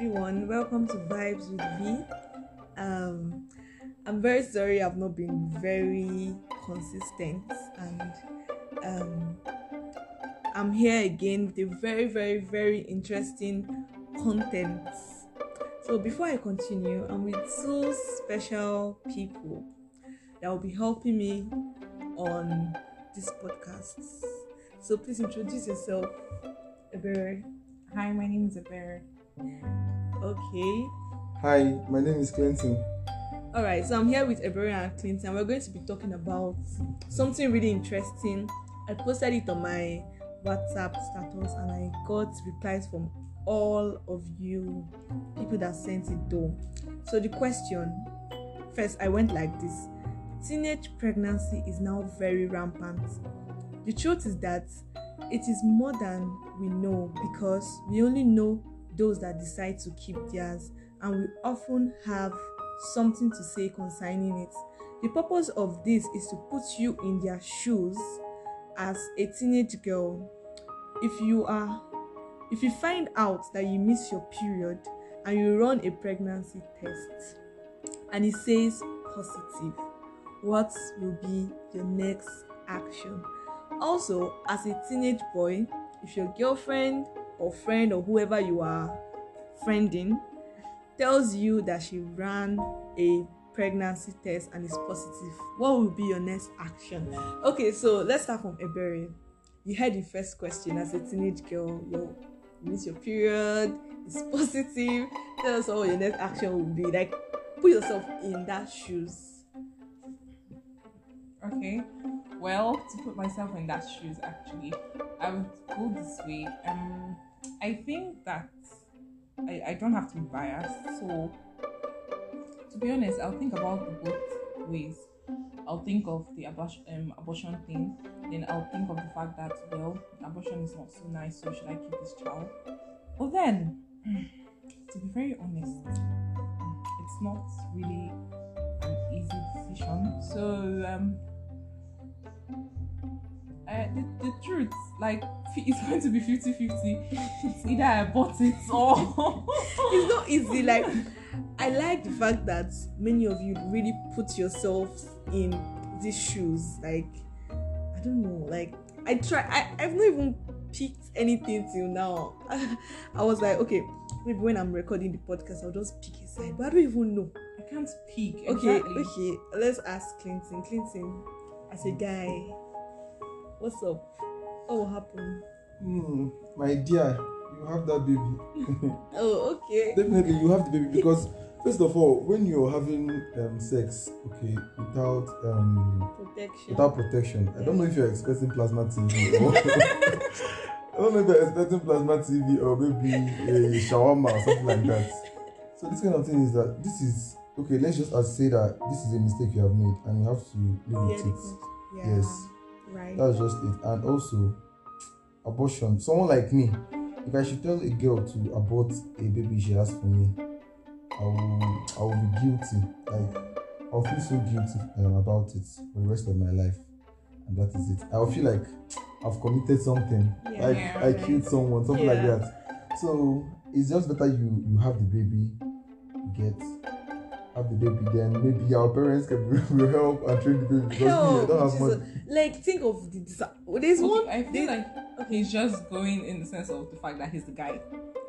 everyone. Welcome to Vibes with V. Um, I'm very sorry I've not been very consistent, and um, I'm here again with a very, very, very interesting content. So before I continue, I'm with two special people that will be helping me on this podcast. So please introduce yourself, Ebere. Hi, my name is Ebere. Okay. Hi, my name is Clinton. All right. So I'm here with Ebere and Clinton. And we're going to be talking about something really interesting. I posted it on my WhatsApp status and I got replies from all of you people that sent it though. So the question first I went like this. Teenage pregnancy is now very rampant. The truth is that it is more than we know because we only know those that decide to keep theirs and we often have something to say concerning it. The purpose of this is to put you in their shoes as a teenage girl. If you are if you find out that you miss your period and you run a pregnancy test and it says positive, what will be your next action? Also, as a teenage boy, if your girlfriend or friend or whoever you are friending tells you that she ran a pregnancy test and is positive, what will be your next action? Okay, so let's start from Ebere. You heard the first question as a teenage girl, you miss your period, it's positive. Tell us what your next action will be. Like, put yourself in that shoes. Okay. Well, to put myself in that shoes, actually, I would go this way. Um, I think that I, I don't have to be biased. So, to be honest, I'll think about both ways. I'll think of the abortion, um, abortion thing. Then I'll think of the fact that well, abortion is not so nice. So should I keep this child? But then, to be very honest, it's not really an easy decision. So um, uh, the, the truth, like it's going to be 50-50. It's either I bought it or it's not easy. Like I like the fact that many of you really put yourself in these shoes. Like I don't know. Like I try. I I've not even picked anything till now. I was like, okay, maybe when I'm recording the podcast, I'll just pick a side. But I don't even know. I can't. Okay, Exactly. okay. Let's ask Clinton. Clinton, as a guy, what's up? What will happen? Hmm, my dear, you have that baby. Oh, okay. Definitely, you have the baby because first of all, when you're having um, sex, okay, without um, Protection. without protection, I don't know if you're expecting plasma TV or I don't know if you're expecting plasma TV or maybe a shawarma or something like that. So this kind of thing is that this is okay. Let's just say that this is a mistake you have made and you have to live with it. yeah. Yes. Right. That's just it. And also, abortion. Someone like me, if I should tell a girl to abort a baby she has for me, I will, I will be guilty. Like, I'll feel so guilty um, about it for the rest of my life. And that is it. I'll feel like I've committed something. Yeah. like, Yeah, I killed someone, something like Yeah. that. So, it's just better you, you have the baby, get. Have the baby, then maybe our parents can will help and train the baby because I Hell, don't have money. Like think of the disa- there's Okay, one I feel like he's just going in the sense of the fact that he's the guy.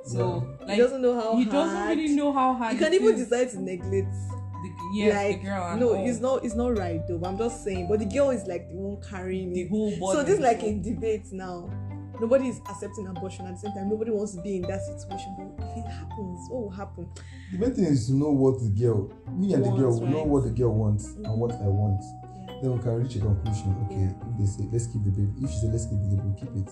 So he like doesn't know how he hard. doesn't really know how hard You can even is. decide to neglect. the, yes, like the girl no, all. it's not it's not right though. But I'm just saying. But the girl is like the one carrying the whole body. So this is like a debate now. Nobody is accepting abortion at the same time. Nobody wants to be in that situation. But if it happens, what will happen? The main thing is to know what the girl, me and the girl, Wants, will know what the girl wants Mhm. and what I want. Yeah. Then we can reach a conclusion. Okay, Yeah. if they say let's keep the baby, if she say let's keep the baby, we'll keep it.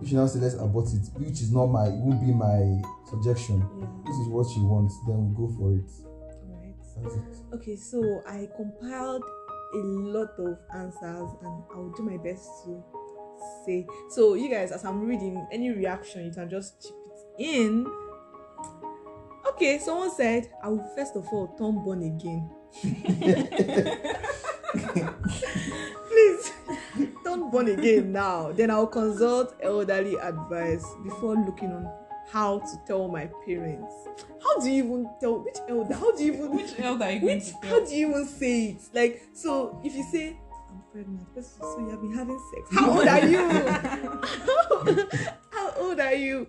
If she now say let's abort it, which is not my, it won't be my suggestion. Yeah. This is what she wants, then we'll go for it. That's it. Okay, so I compiled a lot of answers and I'll do my best to say. So, you guys, as I'm reading, any reaction you can just chip it in. Okay, someone said, I will first of all turn born again. Please turn born again now. Then I'll consult elderly advice before looking on how to tell my parents. How do you even tell which elder? How do you even Which elder are you going which how do you even say it? Like so if you say I'm pregnant, person so you have been having sex. How old are you? how old are you?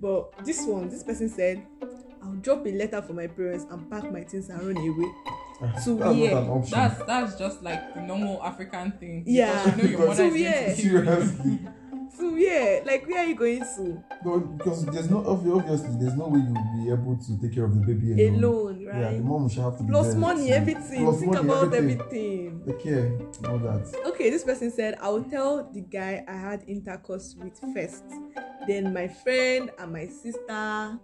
But this one, this person said, I'll drop a letter for my parents and pack my things and run away. Ah, so That's weird. not an option. That's that's just like the normal African thing. Yeah. You know your So is going weird. to kill you. Seriously. So yeah, like where are you going to? No, because there's no obviously there's no way you'll be able to take care of the baby alone. Alone, Yeah, the mom should have to be Plus there money, to- everything. plus Think money, about everything. everything. The care, all that. Okay, this person said, I will tell the guy I had intercourse with first, then my friend and my sister.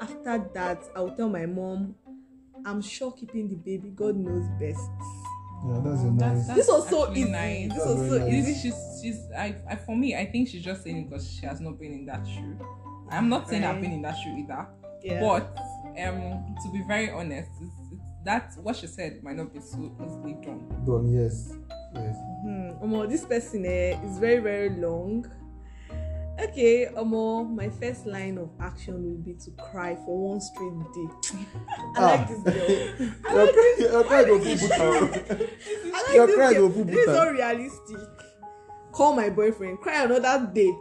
After that, I will tell my mom. I'm sure keeping the baby, God knows best. Yeah, that's a nice. This was so actually easy. nice. This was so nice. easy. Easy, she's she's I, I for me I think she's just saying it because she has not been in that shoe. I'm not saying I've been in that shoe either. Yeah. But um to be very honest, it's, it's, that's what she said might not be so easily done. Done, yes. Yes. Hmm. Omo, this person eh, is very very long. Okay, Omo, my first line of action will be to cry for one straight day. I Ah. like this girl. I like this. you're crying I of like Ubuta. I like this girl. This is not realistic. Call my boyfriend. Cry another day.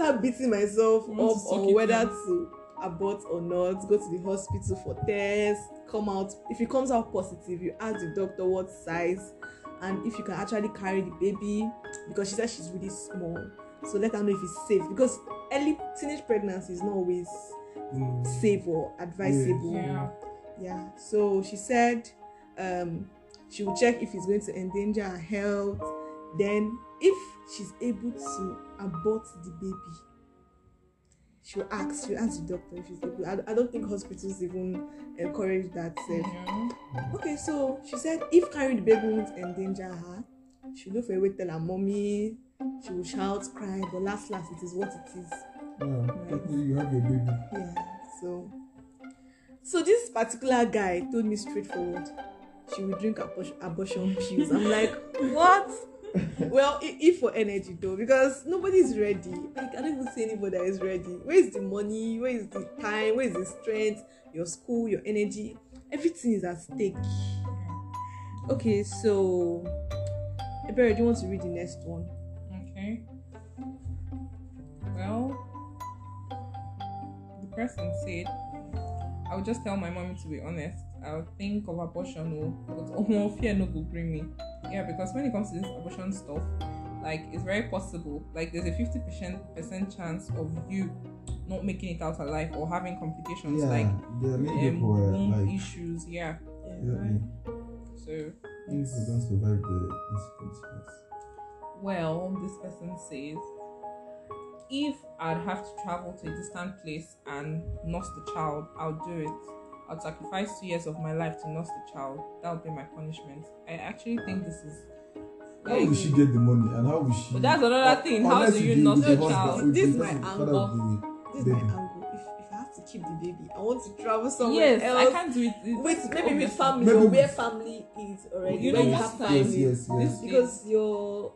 Start beating myself up on whether to abort or not. Go to the hospital for tests. Come out. If it comes out positive, you ask the doctor what size and if you can actually carry the baby because she said she's really small. So let her know if it's safe because early teenage pregnancy is not always Mm. safe or advisable. Yeah. Yeah. So she said um, she will check if it's going to endanger her health. Then, if she's able to abort the baby, she'll ask. She'll ask the doctor if she's able. I, I don't think hospitals even encourage that. Yeah. Okay, so she said if carrying the baby won't endanger her, she'll look for a way to tell her mommy. She will shout, cry, but last, last, it is what it is. Yeah, technically you have your baby. Yeah, so so this particular guy told me straightforward she will drink abortion pills. I'm like, what? well, if for energy though, because nobody's ready. Like, I don't even see anybody that is ready. Where is the money? Where is the time? Where is the strength? Your school, your energy, everything is at stake. Okay, so Ebere, do you want to read the next one? Okay. Well, the person said, I would just tell my mommy to be honest. I'll think of abortion, oh, but oh, fear no go bring me. Yeah, because when it comes to this abortion stuff, like it's very possible. Like there's a fifty percent percent chance of you not making it out alive or having complications Yeah, like there are many um, people womb like issues. Yeah. yeah, So many people don't survive the incident. Yes. Well, this person says, if I'd have to travel to a distant place and nurse the child, I'll do it. I'll sacrifice two years of my life to nurse the child. That would be my punishment. I actually think this is. How will she get the money and how will she? But that's another thing. How do you the- nurse the the child? if This is my father angle. of This is my baby. angle. If, if I have to keep the baby, I want to travel somewhere Yes, else. I can't do it. It's with maybe with family Maybe or where family is already. You where know you have time? family. Yes, yes, yes. Because you're.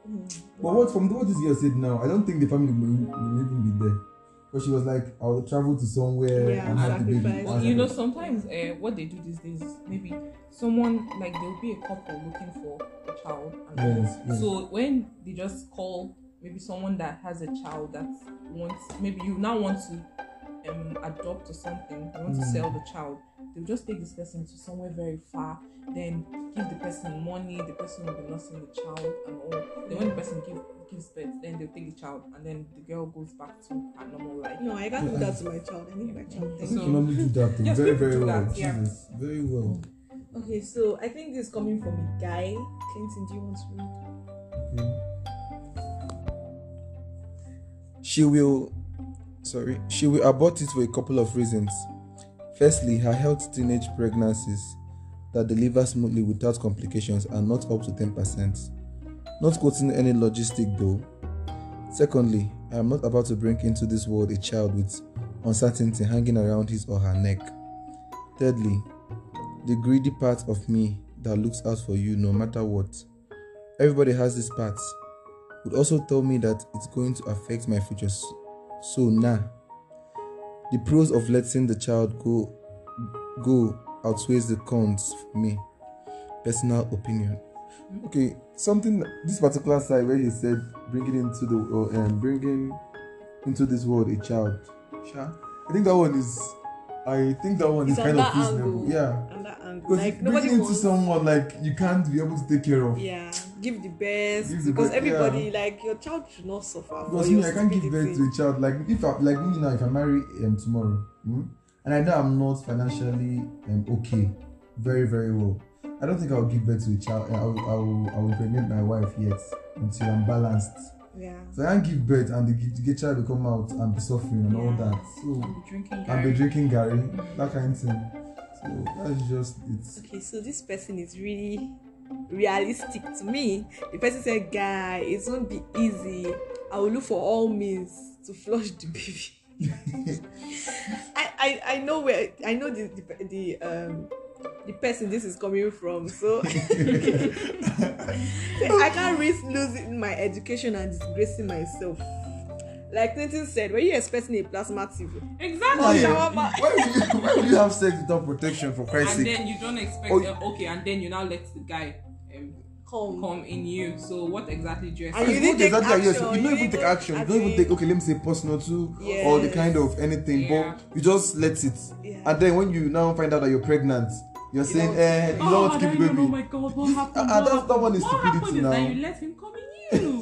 But what from what this girl said now, I don't think the family will, will even be there. Because she was like, I will travel to somewhere Yeah, and have the baby. sacrifice. Well, you know, sometimes uh, what they do these days is maybe someone like there'll be a couple looking for a child, and Yes, yes. so when they just call maybe someone that has a child that wants maybe you now want to um adopt or something, you want to Mm. sell the child, they'll just take this person to somewhere very far, then give the person money, the person will be nursing the child and all. Then when the person give, gives birth, then they'll take the child and then the girl goes back to her normal life. No, I can't do that to my child. I need my child. Thank So- you normally do that Yes, very, very well. that, yeah. Jesus, very well. Okay, so I think this is coming from a guy. Clinton, do you want to read? Okay. She will, sorry, she will abort it for a couple of reasons. Firstly, her health teenage pregnancies that deliver smoothly without complications are not up to 10%. Not quoting any logistic though. Secondly, I am not about to bring into this world a child with uncertainty hanging around his or her neck. Thirdly, the greedy part of me that looks out for you no matter what. Everybody has this part. Would also tell me that it's going to affect my future So now, the pros of letting the child go go outweighs the cons for me. Personal opinion. Okay, something this particular side where he said bringing into the uh, um, bringing into this world a child. Sha, I think that one is. I think that one It's is kind of that reasonable. angle. Yeah. That angle. Because Like like, bringing into wants someone like you can't be able to take care of. Yeah, give the best Give the because best, everybody like your child should not suffer. Because for me, I can't give birth to a child. Like if I like me now, if I marry um tomorrow, hmm, and I know I'm not financially um okay, very very well. I don't think I'll give birth to a child. I will, I will, I will impregnate my wife yet until I'm balanced. Yeah. So I can't give birth and the, the gay child will come out and be suffering and all that. So I'll be drinking and garri. be drinking garri, that kind of thing. So that's just it. Okay, so this person is really realistic to me. The person said, "Guy, it won't be easy. I will look for all means to flush the baby." I, I I know where I know the the, the um the person this is coming from, so I can't risk losing my education and disgracing myself. Like Clinton said, were you expecting a plasma TV? Exactly. Oh, yeah. shawarma. Why would you why would you have sex without protection for Christ's And sake? then you don't expect Oh. um, okay, and then you now let the guy um, Come. come in you. So what exactly do you And you didn't not take yes, action, you don't even take action. You don't even take okay, let me say personal too, or the kind of anything, Yeah. but you just let it. Yeah. And then when you now find out that you're pregnant, you're saying, don't- eh, you don't want to keep the then you- baby. Oh my god, what happened? Ah, What that's- happened? that one is what stupidity happened is now. that you let him come in you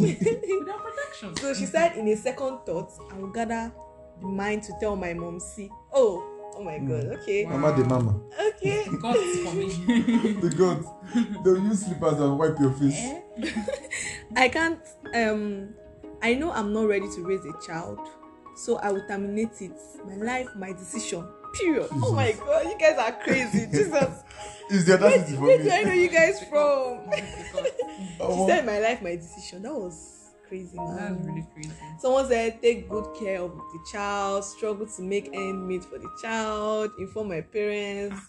without protection. So she said, in a second thought, I will gather the mind to tell my mom, see, oh, oh my god, okay, Wow. Mama the mama. okay. God for me. The God. They'll use slippers and wipe your face. Eh? I can't, um, I know I'm not ready to raise a child, so I will terminate it. My life, my decision, period. Oh my god, you guys are crazy. Jesus, Is the where, audacity for where do? I know you guys from? Because she Oh, said, my life, my decision. That was crazy, man. That's really crazy. Someone said, take good care of the child, struggle to make end meet for the child, inform my parents.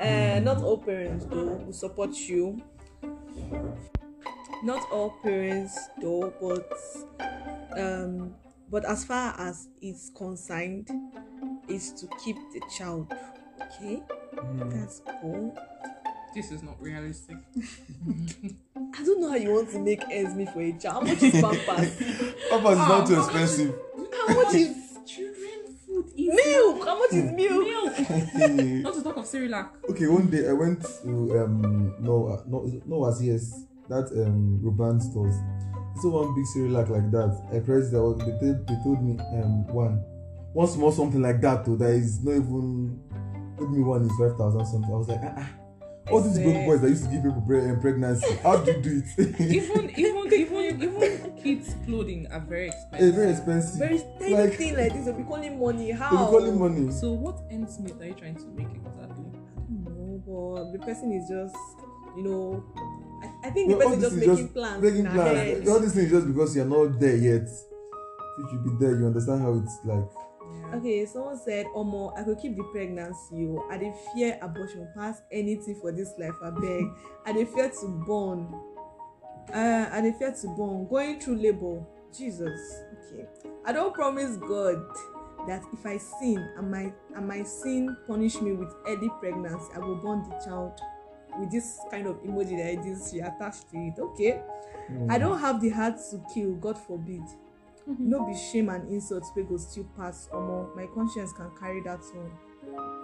Uh, not all parents, though, will support you. Not all parents, though, but um, but as far as it's concerned, is to keep the child. Okay, mm. that's cool. This is not realistic. I don't know how you want to make ends meet for a child. How much is pampers? Pampers is not too Ah, expensive. How much is Children food is milk? How much is milk? milk. Not to talk of Cyrillac. okay, one day I went to um no no no was yes that um Ruban stores. I saw one big Cyrillac like that. I pressed that. They, told- they told me um one one small something like that though that is not even told me one is five thousand something. I was like ah ah. All these broke boys that used to give people pre- um, pregnancy. How do you do it? Even even even even kids' clothing are very expensive. it's very expensive. Very tiny Like- thing like this, they'll be calling money. How? They be calling money. So what ends meet are you trying to make exactly? No, but the person is just, you know, I, I think the No, person is just is making just plans making plans. head. All these things just because you're not there yet. If You should be there. You understand how it's like. Okay, someone said, Omo, I could keep the pregnancy. Oh. I dey fear abortion pass anything for this life. I beg. I dey fear to born. Uh, I dey fear to born. Going through labor. Jesus. Okay. I don't promise God that if I sin and my and my sin punish me with early pregnancy, I will born the child with this kind of emoji that I did see attached to it. Okay. I don't have the heart to kill, God forbid. No be shame and insult wey go still pass omo my conscience can carry that one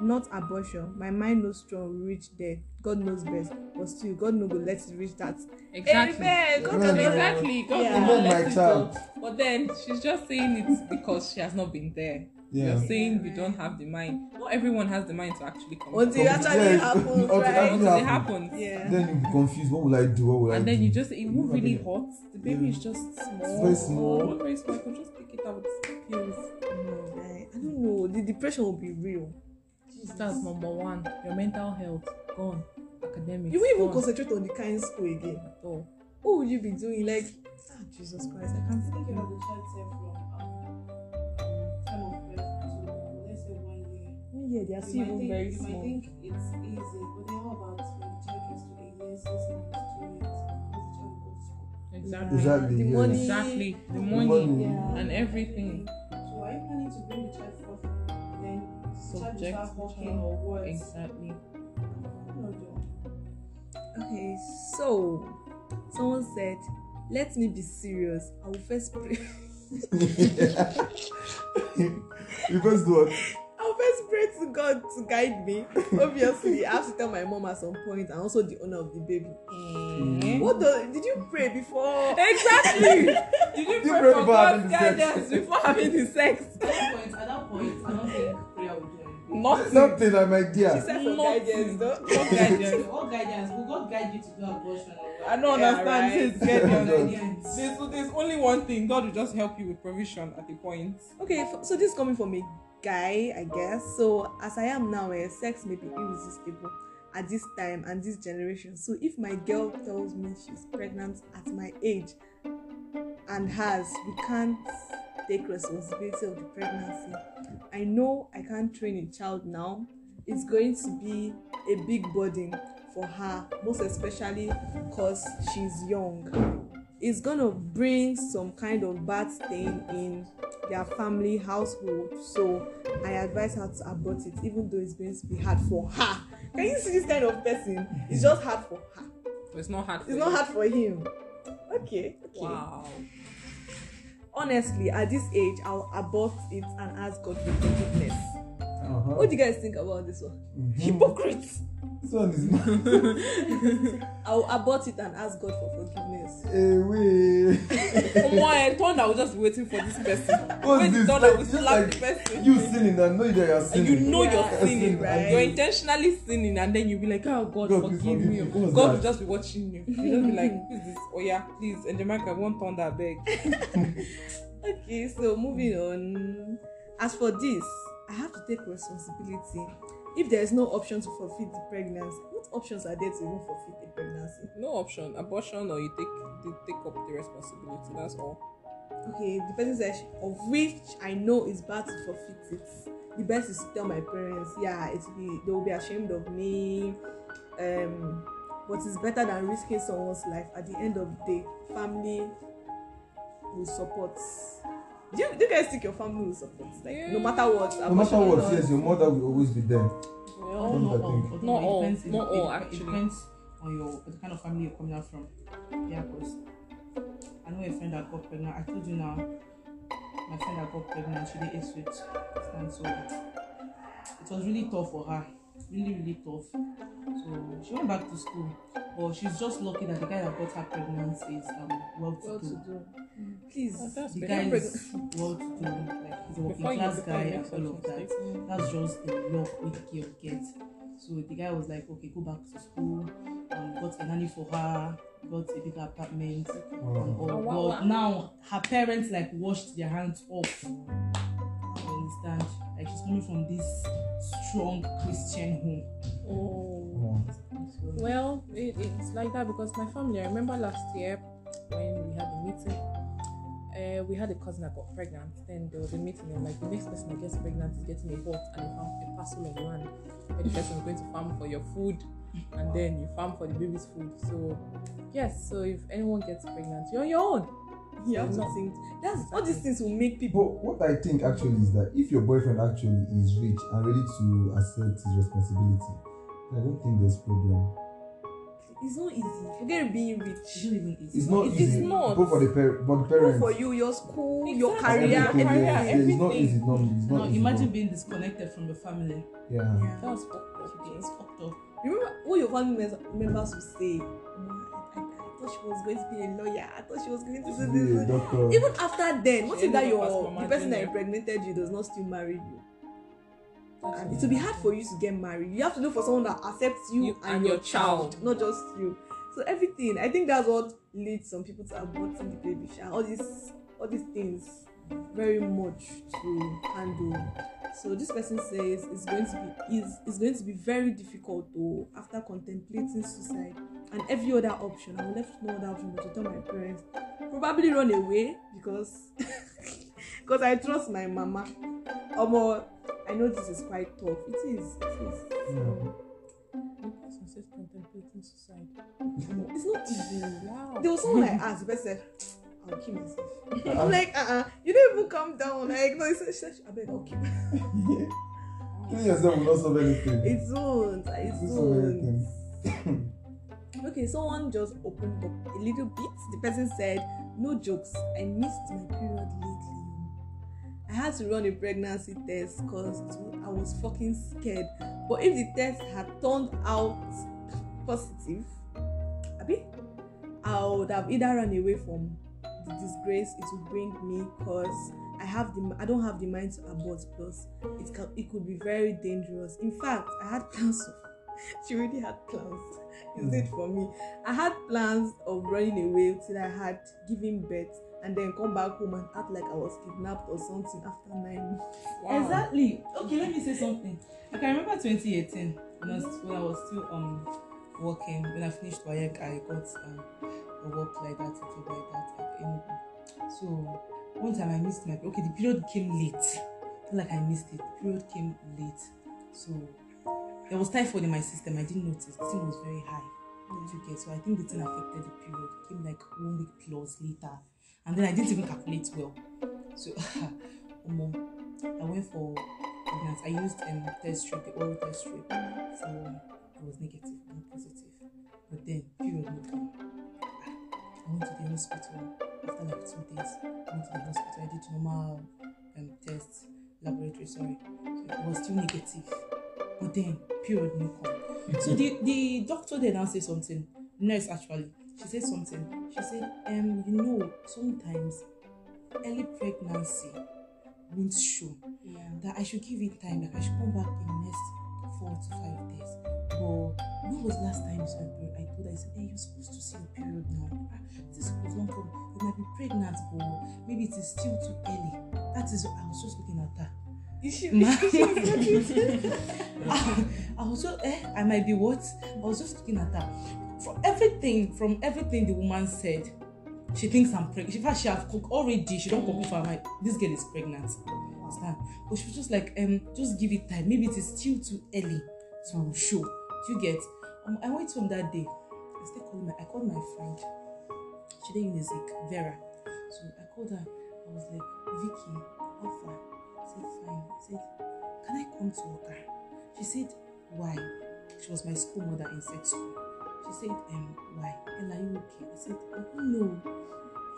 not abortion my mind no strong reach there god knows best but still god no go let it reach that Exactly. amen god Exactly. God Yeah. will not Amen, let it go. But then she's just saying it because she has not been there. Yeah. You're saying you don't have the mind. Not everyone has the mind to actually come. until it actually Yeah, happens it right actually Until it happen. happens. yeah Then you'll be confused. What will I do? What will I And do? then you just it won't really Yeah. hot. The baby is just small. very small. Not very small. You could just pick it out with pills. no guy i don't know the depression will be real That's number one. Your mental health gone. Academics. you won't even gone. concentrate on the kind school again at all. what would you be doing like ah jesus christ i can't Think of the child self from year. one year they are still might even think, very you might think it's easy, but then how about when the child gets to eight years, six months, two years, how the child will go to school? Exactly. Exactly, the yeah. money Exactly. The The money, money. Yeah. and everything. So I you planning to bring the child forth? Then the child will Subject start the walking or what? Exactly. No, no. Okay, so someone said, "Let me be serious. I will first pray. you first do what? God to guide me. Obviously, I have to tell my mom at some point, and also the owner of the baby. Mm. What the? Did you pray before? Exactly. Did you You pray pray for before God's guidance before having the sex? At that point, at that point, I don't think prayer will do anything. Nothing. Something like my She said for Nothing. guidance, though. No guidance. What guidance? Will God guide you to do abortion? I don't Yeah, understand right. his guidance. Guidance. There's, there's only one thing. God will just help you with provision at the point. Okay, f- so this is coming from a guy, I guess. So as I am now, eh, sex may be irresistible at this time and this generation. So if my girl tells me she's pregnant at my age and has, we can't take responsibility of the pregnancy. I know I can't train a child now. It's going to be a big burden for her, most especially because she's young. It's gonna bring some kind of bad stain in their family household. So I advise her to abort it, even though it's going to be hard for her. Can you see this kind of person? It's just hard for her. It's not hard. It's for not you. hard for him. Okay. Okay. Wow. Honestly, at this age, I'll abort it and ask God for forgiveness. Uh-huh. What do you guys think about this one? Mhm. Hypocrites. This one is mad. I'll abort it and ask God for forgiveness. Eh, wait. Come on, I I was just waiting for this person. What's the this? thunder Like, just slap like the person. You sinning and know that you're and sinning. you know Yeah. you're sinning, Right. You're intentionally sinning, and then you'll be like, "Oh God, God, forgive, forgive me." God that? will just be watching you. You'll just be like, "Who's this? Oh yeah, please." And Jamaica won't turn that beg. Okay, so moving on. As for this, I have to take responsibility. If there is no option to forfeit the pregnancy, what options are there to even forfeit the pregnancy? No option, abortion, or you take you take up the responsibility. That's all. Okay, the person says of which I know is bad to forfeit it. The best is to tell my parents, yeah, it will be they will be ashamed of me. Um, but it's better than risking someone's life. At the end of the day, family will support. Do you, do you guys think your family will support? Like no matter what, No matter what, not? yes, your mother will always be there. Well, not all, Not it all, depends- it- not it- all, it actually. depends on your the kind of family you're coming out from. Yeah, because I know a friend that got pregnant. I told you now, my friend that got pregnant, she did Ipswich, and so it was really tough for her. Really, really tough. So she went back to school, but she's just lucky that the guy that got her pregnant is um well to Well to do. do. Please, That's The better. guy is well to like he's a working Before class guy and all of that. mistakes. That's just the luck with the girl gets. So the guy was like, okay, go back to school. Um, got a nanny for her, got a bigger apartment. And all. Oh, wow, but wow. now her parents like washed their hands off. You understand? Like she's coming from this strong Christian home. Oh. Well, it, it's like that because my family. I remember last year when we had the meeting. Uh, we had a cousin that got pregnant. Then there was a meeting, and like the next person that gets pregnant is getting a hut and a, farm, a parcel of land. Where the person is going to farm for your food, and then you farm for the baby's food. So, yes. So if anyone gets pregnant, you're on your own. you have nothing. No. think. That's all these things will make people. But what I think actually is that if your boyfriend actually is rich and ready to accept his responsibility, I don't think there's problem. It's not easy. Forget being it's rich. not even easy. It's not It's easy. not. Both for the par- but the parents. for you, your school, your Exactly. career, everything, career, yeah, it's not easy. No, it's not Now easy. imagine no. being disconnected from your family. Yeah. Yeah. That's fucked up. It's fucked up. Remember what your family members, members will say? "Mama, I, thought she was going to be a lawyer. I thought she was going to do this. Yeah, this." doctor. Even after then, what if that your the person that impregnated you does not still marry you? And it will be hard for you to get married. You have to look for someone that accepts you, You and, your child, not just you. So everything. I think that's what leads some people to aborting the baby. sha. All these, all these things, very much to handle. So this person says it's going to be is it's going to be very difficult though after contemplating suicide and every other option. I will left no other option but to tell my parents probably run away because because I trust my mama. Omo, I know this is quite tough. It is. It is. Yeah. The person says contemplating suicide. It's not easy. Wow. There was someone I asked, the person said, I'll kill myself. I'm like, uh uh you don't even calm down. Like, no, it's she said, I beg, I'll kill myself. Killing yourself will not solve anything. It won't. It won't. Okay, someone just opened up a little bit. The person said, No jokes, I missed my period. I had to run a pregnancy test because I was fucking scared. But if the test had turned out positive, Abi, I would have either run away from the disgrace it would bring me because I have the I don't have the mind to abort plus it can it could be very dangerous. In fact, I had plans of she really had plans. Is it for me? I had plans of running away till I had given birth and then come back home and act like I was kidnapped or something after nine months. Exactly. Okay, let me say something. I can remember 2018 when I was, when I was still um working. When I finished work, I got um, a work like that, a job like that at Enugu. So one time I missed my okay. The period came late. Not like I missed it. The period came late. So there was typhoid in my system. I didn't notice. The thing was very high. You get so I think the thing affected the period. It came like one week plus later, and then I didn't even calculate well. So, omo, I went for. I used um test strip, the oral test strip. So I was negative, not positive. But then period no come. I went to the hospital after like two days. I went to the hospital. I did normal um tests, laboratory. Sorry, so it was still negative. But then period no come. So the the doctor then now say something. Nurse actually, she said something. She said, um, you know, sometimes early pregnancy won't show. Yeah. That I should give it time. Like I should come back in the next four to five days. But when was last time you saw a period? I told her, I said, hey, you're supposed to see a period now. Ah, This was long come. You might be pregnant, but maybe it is still too early. That is. What I was just looking at her. You should. I, I was just, eh, I might be what? I was just looking at her. From everything, from everything the woman said, she thinks I'm pregnant. In fact, she have cooked already. She don't complete for her. This girl is pregnant. Understand? But she was just like, um, just give it time. Maybe it is still too early to show. Do you get? Um, I went home that day. I still called my, I called my friend. She didn't music, Vera. So I called her. I was like, Vicky, how far? Said, fine. I said, can I come to Oka? She said, why? She was my school mother in sex school. She said, um, why? Ella, are you okay? I said, I don't know.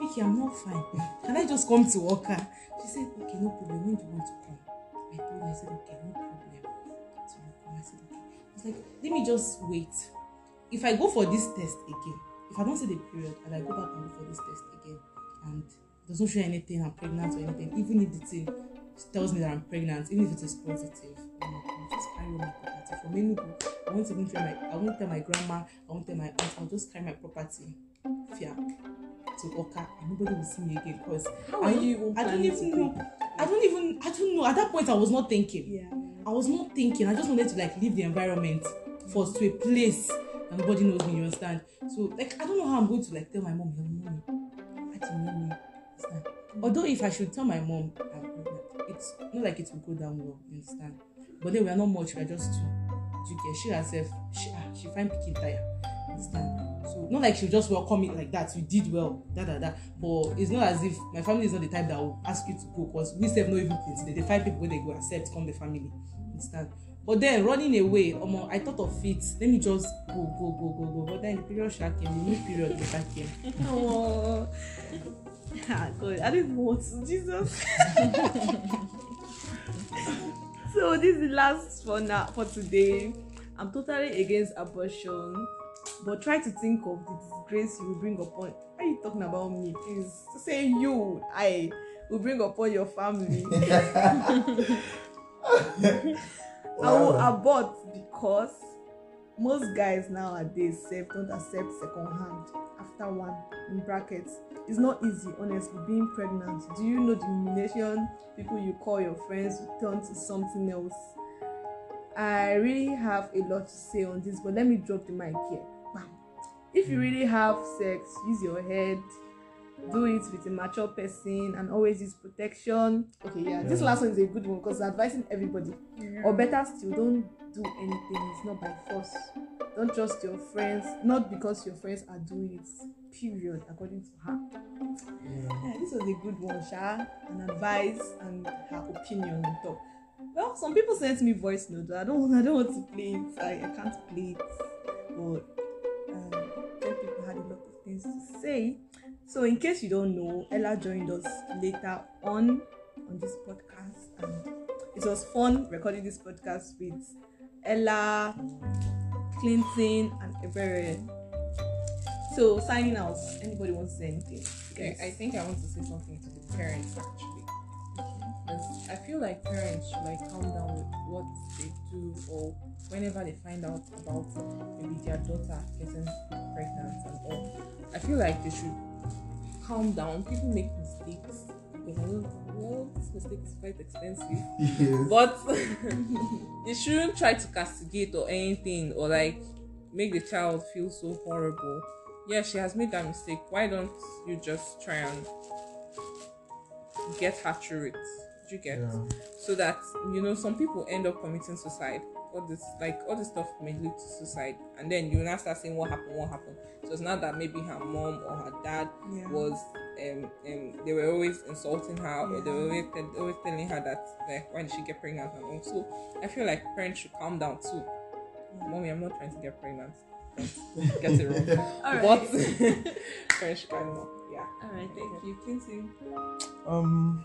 Vicky, I'm not fine. Can I just come to Oka? She said, okay, no problem. When do you want to come? I told her, I said, okay, no problem. So you come. I said, okay. It's like, let me just wait. If I go for this test again, if I don't see the period and I go back and go for this test again, and doesn't show anything, I'm pregnant or anything, even if the thing tells me that I'm pregnant, even if it is positive, I'm not just carry my property. From Enugu, I won't even tell my, I won't tell my grandma, I won't tell my aunt, I'll just carry my property, fear, to Oka, and nobody will see me again because How I are you even I don't even know. I don't even, I don't know. At that point, I was not thinking. Yeah. I was not thinking. I just wanted to like leave the environment for to a place that nobody knows me. You understand? So like I don't know how I'm going to like tell my mom, "Your mommy, I didn't know me." Although if I should tell my mom I'm pregnant, it's not like it will go down well. You understand? But then we are not much. We are just two. You get? She herself, she ah, she find pikin tire. Understand? So not like she'll just welcome it like that. You did well, da da da. But it's not as if my family is not the type that will ask you to go because we self know even things. They, they find people where they go accept, come the family. Understand? But then running away, um, I thought of it. Let me just go, go, go, go, go. But then the period shock came, the new period later came. Ah, God, I don't even want to. Jesus. so this is the last for now for today. I'm totally against abortion, but try to think of the disgrace you will bring upon. Why are you talking about me? Please say you, I will bring upon your family. I will abort because most guys nowadays self don't accept second hand after one in brackets. It's not easy honestly being pregnant. Do you know the humiliation people you call your friends will turn to something else? I really have a lot to say on this but let me drop the mic here. Bam. if you hmm. really have sex use your head do it with a mature person and always use protection. Okay yeah, this last one is a good one because advising everybody. Or better still don't do anything it's not by force. Don't trust your friends not because your friends are doing it period according to her. Yeah. yeah, this was a good one sha. An advice and her opinion on top. Well some people sent me voice notes i don't i don't want to play it. I, I can't play it. But um, people had a lot of things to say. So in case you don't know ella joined us later on on this podcast. And it was fun recording this podcast with ella clinton and Ebere. so signing out anybody wants to say anything Okay, I think I want to say something to the parents actually. Because I feel like parents should like calm down with what they do or whenever they find out about maybe their daughter getting pregnant and all. I feel like they should calm down. People make mistakes because I know well this mistake is quite expensive. Yes. But you shouldn't try to castigate or anything or like make the child feel so horrible. Yeah, she has made that mistake. Why don't you just try and get her through it? Do you get? Yeah. So that you know some people end up committing suicide. All this like all this stuff may lead to suicide, and then you now start saying what happened, what happened. So it's not that maybe her mom or her dad Yeah. was um, um they were always insulting her or they were always, always telling her that like why did she get pregnant and also I feel like parents should calm down too. Mommy, I'm not trying to get pregnant. Get it wrong. All right. But parents should calm down. Yeah. all right thank you clinton Um.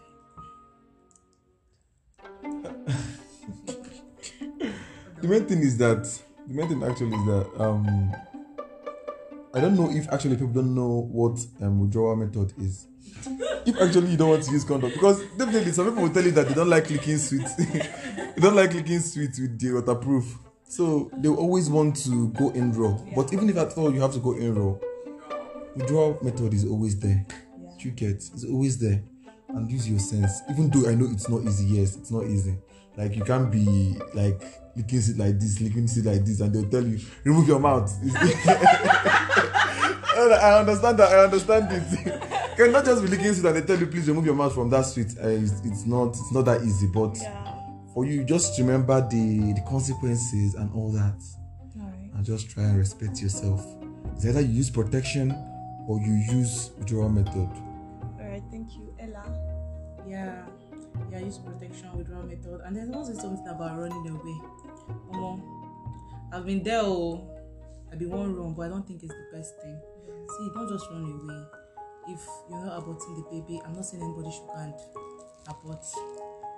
the main thing is that the main thing actually is that um I don't know if actually people don't know what um, withdrawal method is. If actually you don't want to use condom, because definitely some people will tell you that they don't like licking sweet, they don't like licking sweet with the waterproof, so they always want to go in raw. But even if at all you have to go in raw, withdrawal method is always there. yeah. You get it's always there. And use your sense. Even though i know it's not easy yes it's not easy. Like you can't be like licking it like this licking it like this and they'll tell you remove your mouth. I understand that i understand it. You cannot just be licking it and they tell you please remove your mouth from that sweet uh, it's, it's not it's not that easy but yeah. for you just remember the the consequences and all that. All right and just try and respect yourself. It's either you use protection or you use withdrawal method? All right thank you. Ella? Yeah, yeah, use protection withdrawal method. And there's also something about running away. Omo, I've been there, oh, I be one run, but I don't think it's the best thing. See, don't just run away. If you're not aborting the baby, I'm not saying anybody should go and abort.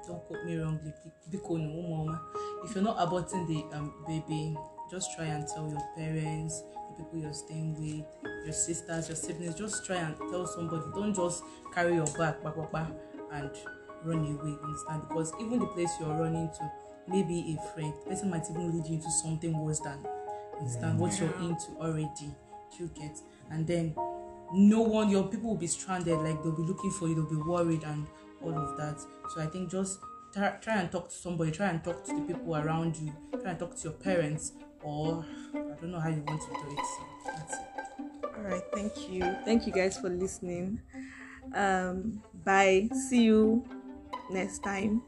Don't quote me wrongly, because no, mama. If you're not aborting the um, baby, just try and tell your parents, the people you're staying with, your sisters, your siblings. Just try and tell somebody. Don't just carry your bag, back, back, back, and run away. Understand? Because even the place you're running to, maybe a friend, the person might even lead you into something worse than understand what you're into already. You get? And then no one, your people will be stranded. Like they'll be looking for you. They'll be worried and all of that. So I think just try, try and talk to somebody. Try and talk to the people around you. Try and talk to your parents, or I don't know how you want to do it. So that's it. all right thank you thank you guys for listening um bye see you next time